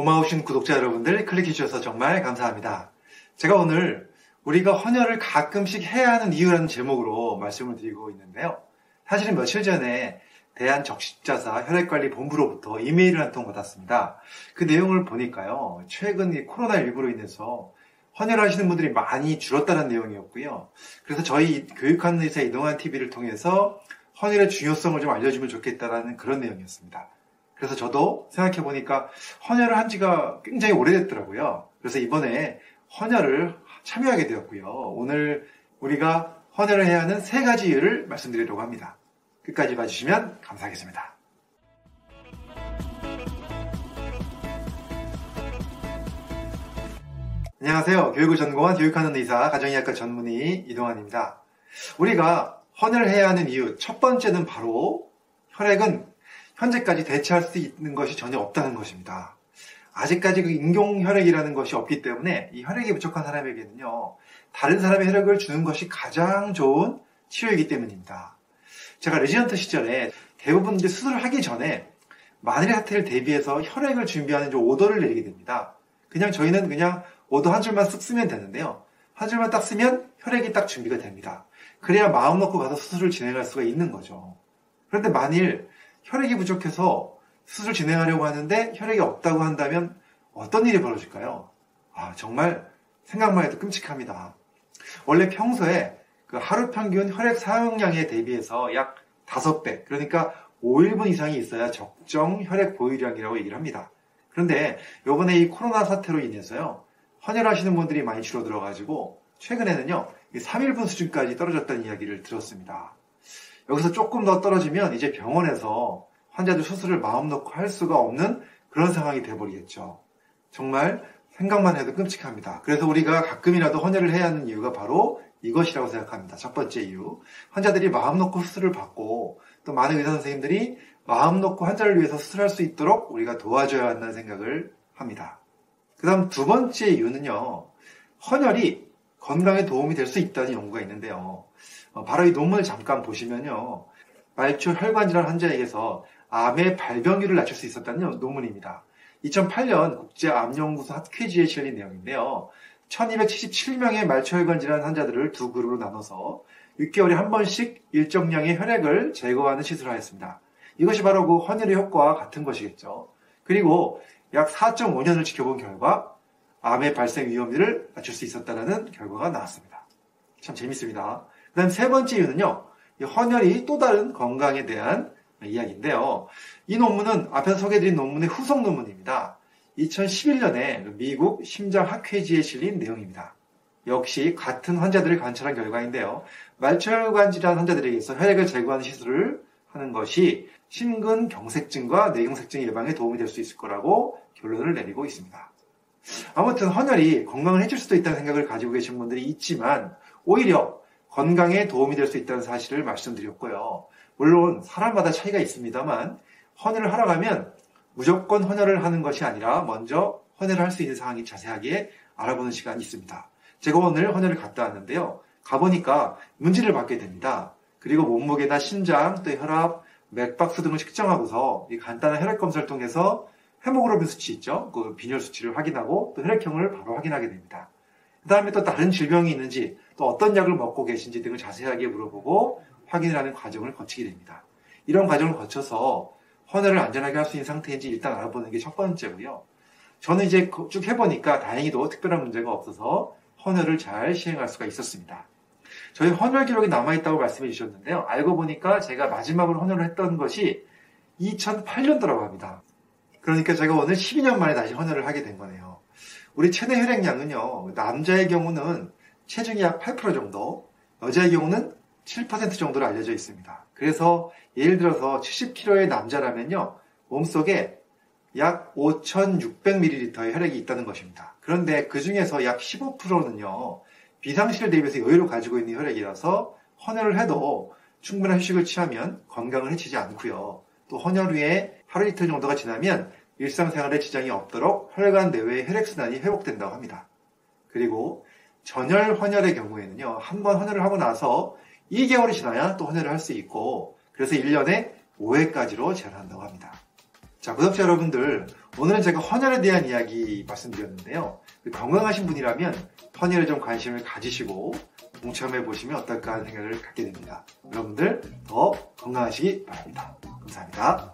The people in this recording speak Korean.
고마우신 구독자 여러분들 클릭해 주셔서 정말 감사합니다. 제가 오늘 우리가 헌혈을 가끔씩 해야 하는 이유라는 제목으로 말씀을 드리고 있는데요. 사실은 며칠 전에 대한적십자사 혈액관리본부로부터 이메일을 한 통 받았습니다. 그 내용을 보니까요. 최근 이 코로나19로 인해서 헌혈하시는 분들이 많이 줄었다는 내용이었고요. 그래서 저희 교육하는 의사 이동환 TV를 통해서 헌혈의 중요성을 좀 알려주면 좋겠다라는 그런 내용이었습니다. 그래서 저도 생각해 보니까 헌혈을 한 지가 굉장히 오래됐더라고요. 그래서 이번에 헌혈을 참여하게 되었고요. 오늘 우리가 헌혈을 해야 하는 세 가지 이유를 말씀드리려고 합니다. 끝까지 봐주시면 감사하겠습니다. 안녕하세요. 교육을 전공한 교육하는 의사, 가정의학과 전문의 이동환입니다. 우리가 헌혈을 해야 하는 이유, 첫 번째는 바로 혈액은 현재까지 대체할 수 있는 것이 전혀 없다는 것입니다. 아직까지 그 인공 혈액이라는 것이 없기 때문에 이 혈액이 부족한 사람에게는요, 다른 사람의 혈액을 주는 것이 가장 좋은 치료이기 때문입니다. 제가 레지던트 시절에 대부분 이제 수술을 하기 전에 만일의 사태를 대비해서 혈액을 준비하는 오더를 내리게 됩니다. 그냥 저희는 그냥 오더 한 줄만 쓱 쓰면 되는데요. 한 줄만 딱 쓰면 혈액이 딱 준비가 됩니다. 그래야 마음 놓고 가서 수술을 진행할 수가 있는 거죠. 그런데 만일 혈액이 부족해서 수술 진행하려고 하는데 혈액이 없다고 한다면 어떤 일이 벌어질까요? 아, 정말 생각만 해도 끔찍합니다. 원래 평소에 그 하루 평균 혈액 사용량에 대비해서 약 5배, 그러니까 5일분 이상이 있어야 적정 혈액 보유량이라고 얘기를 합니다. 그런데 요번에 이 코로나 사태로 인해서요, 헌혈하시는 분들이 많이 줄어들어가지고, 최근에는요, 3일분 수준까지 떨어졌다는 이야기를 들었습니다. 여기서 조금 더 떨어지면 이제 병원에서 환자들 수술을 마음 놓고 할 수가 없는 그런 상황이 돼버리겠죠. 정말 생각만 해도 끔찍합니다. 그래서 우리가 가끔이라도 헌혈을 해야 하는 이유가 바로 이것이라고 생각합니다. 첫 번째 이유. 환자들이 마음 놓고 수술을 받고 또 많은 의사 선생님들이 마음 놓고 환자를 위해서 수술할 수 있도록 우리가 도와줘야 한다는 생각을 합니다. 그 다음 두 번째 이유는요. 헌혈이 건강에 도움이 될 수 있다는 연구가 있는데요. 어, 바로 이 논문을 잠깐 보시면요. 말초 혈관 질환 환자에게서 암의 발병률을 낮출 수 있었다는 논문입니다. 2008년 국제암연구소 핫퀴즈에 실린 내용인데요. 1277명의 말초혈관 질환 환자들을 두 그룹으로 나눠서 6개월에 한 번씩 일정량의 혈액을 제거하는 시술을 하였습니다. 이것이 바로 그 헌혈의 효과와 같은 것이겠죠. 그리고 약 4.5년을 지켜본 결과 암의 발생 위험률을 낮출 수 있었다는 결과가 나왔습니다. 참 재밌습니다. 그 다음 세 번째 이유는요. 헌혈이 또 다른 건강에 대한 이야기인데요. 이 논문은 앞에서 소개해드린 논문의 후속 논문입니다. 2011년에 미국 심장학회지에 실린 내용입니다. 역시 같은 환자들을 관찰한 결과인데요. 말초혈관 질환 환자들에게서 혈액을 제거하는 시술을 하는 것이 심근경색증과 뇌경색증 예방에 도움이 될 수 있을 거라고 결론을 내리고 있습니다. 아무튼 헌혈이 건강을 해줄 수도 있다는 생각을 가지고 계신 분들이 있지만 오히려 건강에 도움이 될 수 있다는 사실을 말씀드렸고요. 물론 사람마다 차이가 있습니다만 헌혈을 하러 가면 무조건 헌혈을 하는 것이 아니라 먼저 헌혈을 할 수 있는 상황이 자세하게 알아보는 시간이 있습니다. 제가 오늘 헌혈을 갔다 왔는데요. 가보니까 문제를 받게 됩니다. 그리고 몸무게나 신장, 또 혈압, 맥박수 등을 측정하고서 이 간단한 혈액 검사를 통해서 헤모그로빈 수치 있죠? 그 빈혈 수치를 확인하고 또 혈액형을 바로 확인하게 됩니다. 그 다음에 또 다른 질병이 있는지 또 어떤 약을 먹고 계신지 등을 자세하게 물어보고 확인을 하는 과정을 거치게 됩니다. 이런 과정을 거쳐서 헌혈을 안전하게 할 수 있는 상태인지 일단 알아보는 게 첫 번째고요. 저는 이제 쭉 해보니까 다행히도 특별한 문제가 없어서 헌혈을 잘 시행할 수가 있었습니다. 저희 헌혈 기록이 남아있다고 말씀해 주셨는데요. 알고 보니까 제가 마지막으로 헌혈을 했던 것이 2008년도라고 합니다. 그러니까 제가 오늘 12년 만에 다시 헌혈을 하게 된 거네요. 우리 체내 혈액량은요, 남자의 경우는 체중이 약 8% 정도, 여자의 경우는 7% 정도로 알려져 있습니다. 그래서 예를 들어서 70kg의 남자라면요, 몸속에 약 5,600ml의 혈액이 있다는 것입니다. 그런데 그 중에서 약 15%는요, 비상시를 대비해서 여유를 가지고 있는 혈액이라서 헌혈을 해도 충분한 휴식을 취하면 건강을 해치지 않고요. 또 헌혈 후에 하루 이틀 정도가 지나면 일상생활에 지장이 없도록 혈관 내외의 혈액순환이 회복된다고 합니다. 그리고 전열 헌혈의 경우에는요, 한 번 헌혈을 하고 나서 2개월이 지나야 또 헌혈을 할 수 있고, 그래서 1년에 5회까지로 제한한다고 합니다. 자, 구독자 여러분들, 오늘은 제가 헌혈에 대한 이야기 말씀드렸는데요. 건강하신 분이라면 헌혈에 좀 관심을 가지시고 동참해 보시면 어떨까 하는 생각을 갖게 됩니다. 여러분들 더 건강하시기 바랍니다. 감사합니다.